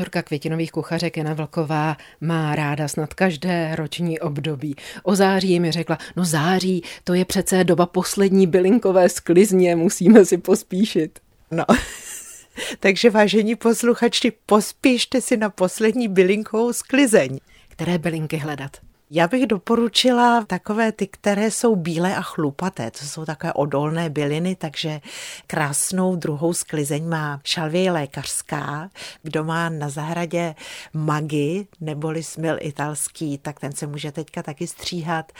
Autorka květinových kuchařek Jana Vlková má ráda snad každé roční období. O září mi řekla, no září, to je přece doba poslední bylinkové sklizně, musíme si pospíšit. No, takže vážení posluchači, pospíšte si na poslední bylinkovou sklizeň. Které bylinky hledat? Já bych doporučila takové ty, které jsou bílé a chlupaté. To jsou takové odolné byliny, takže krásnou druhou sklizeň má šalvěj lékařská. Kdo má na zahradě magi neboli smil italský, tak ten se může teďka taky stříhat.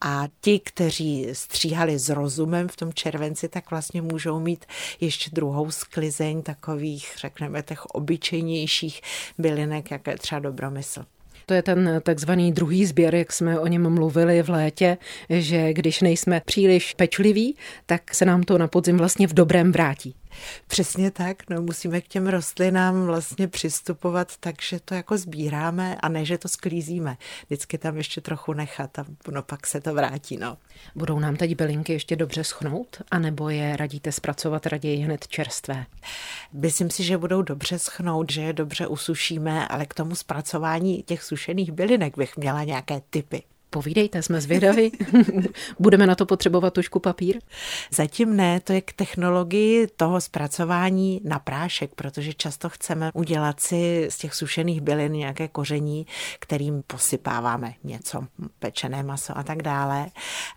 A ti, kteří stříhali s rozumem v tom červenci, tak vlastně můžou mít ještě druhou sklizeň takových, řekneme, těch obyčejnějších bylinek, jako je třeba dobromysl. To je ten takzvaný druhý sběr, jak jsme o něm mluvili v létě, že když nejsme příliš pečliví, tak se nám to na podzim vlastně v dobrém vrátí. Přesně tak, no musíme k těm rostlinám vlastně přistupovat tak, že to jako sbíráme a ne, že to sklízíme. Vždycky tam ještě trochu nechat a no pak se to vrátí, no. Budou nám teď bylinky ještě dobře schnout, anebo je radíte zpracovat raději hned čerstvé? Myslím si, že budou dobře schnout, že je dobře usušíme, ale k tomu zpracování těch sušených bylinek bych měla nějaké typy. Povídejte, jsme zvědaví. Budeme na to potřebovat tušku papír? Zatím ne, to je k technologii toho zpracování na prášek, protože často chceme udělat si z těch sušených bylin nějaké koření, kterým posypáváme něco, pečené maso a tak dále.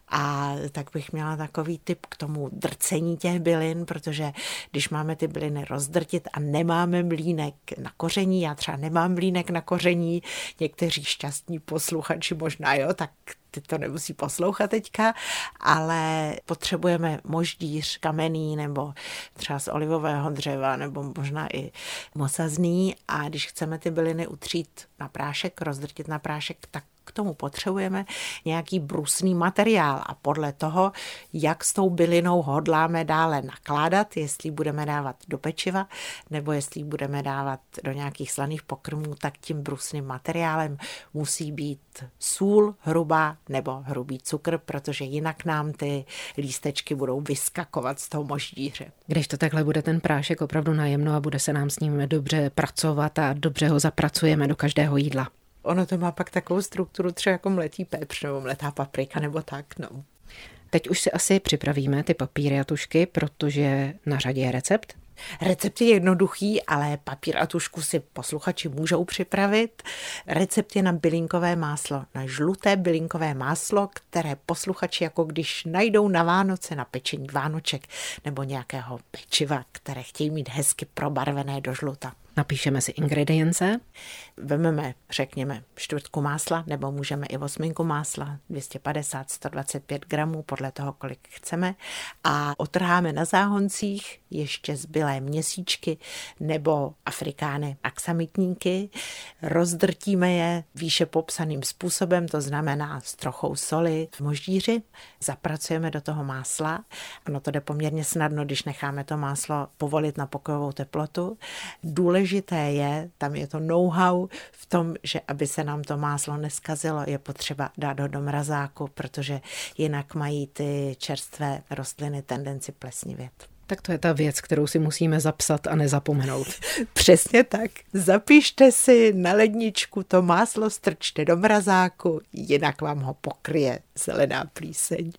A tak bych měla takový tip k tomu drcení těch bylin, protože když máme ty byliny rozdrtit a nemáme mlínek na koření, já třeba nemám mlínek na koření, někteří šťastní posluchači možná jo, tak ty to nemusí poslouchat teďka, ale potřebujeme moždíř kamenný nebo třeba z olivového dřeva nebo možná i mosazný. A když chceme ty byliny utřít na prášek, rozdrtit na prášek, tak k tomu potřebujeme nějaký brusný materiál a podle toho, jak s tou bylinou hodláme dále nakládat, jestli budeme dávat do pečiva nebo jestli budeme dávat do nějakých slaných pokrmů, tak tím brusným materiálem musí být sůl hrubá nebo hrubý cukr, protože jinak nám ty lístečky budou vyskakovat z toho moždíře. Když to takhle bude ten prášek opravdu najemno a bude se nám s ním dobře pracovat a dobře ho zapracujeme do každého jídla. Ono to má pak takovou strukturu třeba jako mletý pepř nebo mletá paprika nebo tak, no. Teď už si asi připravíme ty papíry a tušky, protože na řadě je recept. Recept je jednoduchý, ale papír a tušku si posluchači můžou připravit. Recept je na bylinkové máslo, na žluté bylinkové máslo, které posluchači jako když najdou na Vánoce na pečení Vánoček nebo nějakého pečiva, které chtějí mít hezky probarvené do žluta. Napíšeme si ingredience. Vememe, řekněme, čtvrtku másla, nebo můžeme i osminku másla, 250, 125 gramů, podle toho, kolik chceme. A otrháme na záhoncích ještě zbylé měsíčky nebo afrikány aksamitníky. Rozdrtíme je výše popsaným způsobem, to znamená s trochou soli v moždíři. Zapracujeme do toho másla. Ono to jde poměrně snadno, když necháme to máslo povolit na pokojovou teplotu. Důležité důležité je, tam je to know-how v tom, že aby se nám to máslo neskazilo, je potřeba dát ho do mrazáku, protože jinak mají ty čerstvé rostliny tendenci plesnivět. Tak to je ta věc, kterou si musíme zapsat a nezapomenout. Přesně tak. Zapište si na ledničku to máslo, strčte do mrazáku, jinak vám ho pokryje zelená plíseň.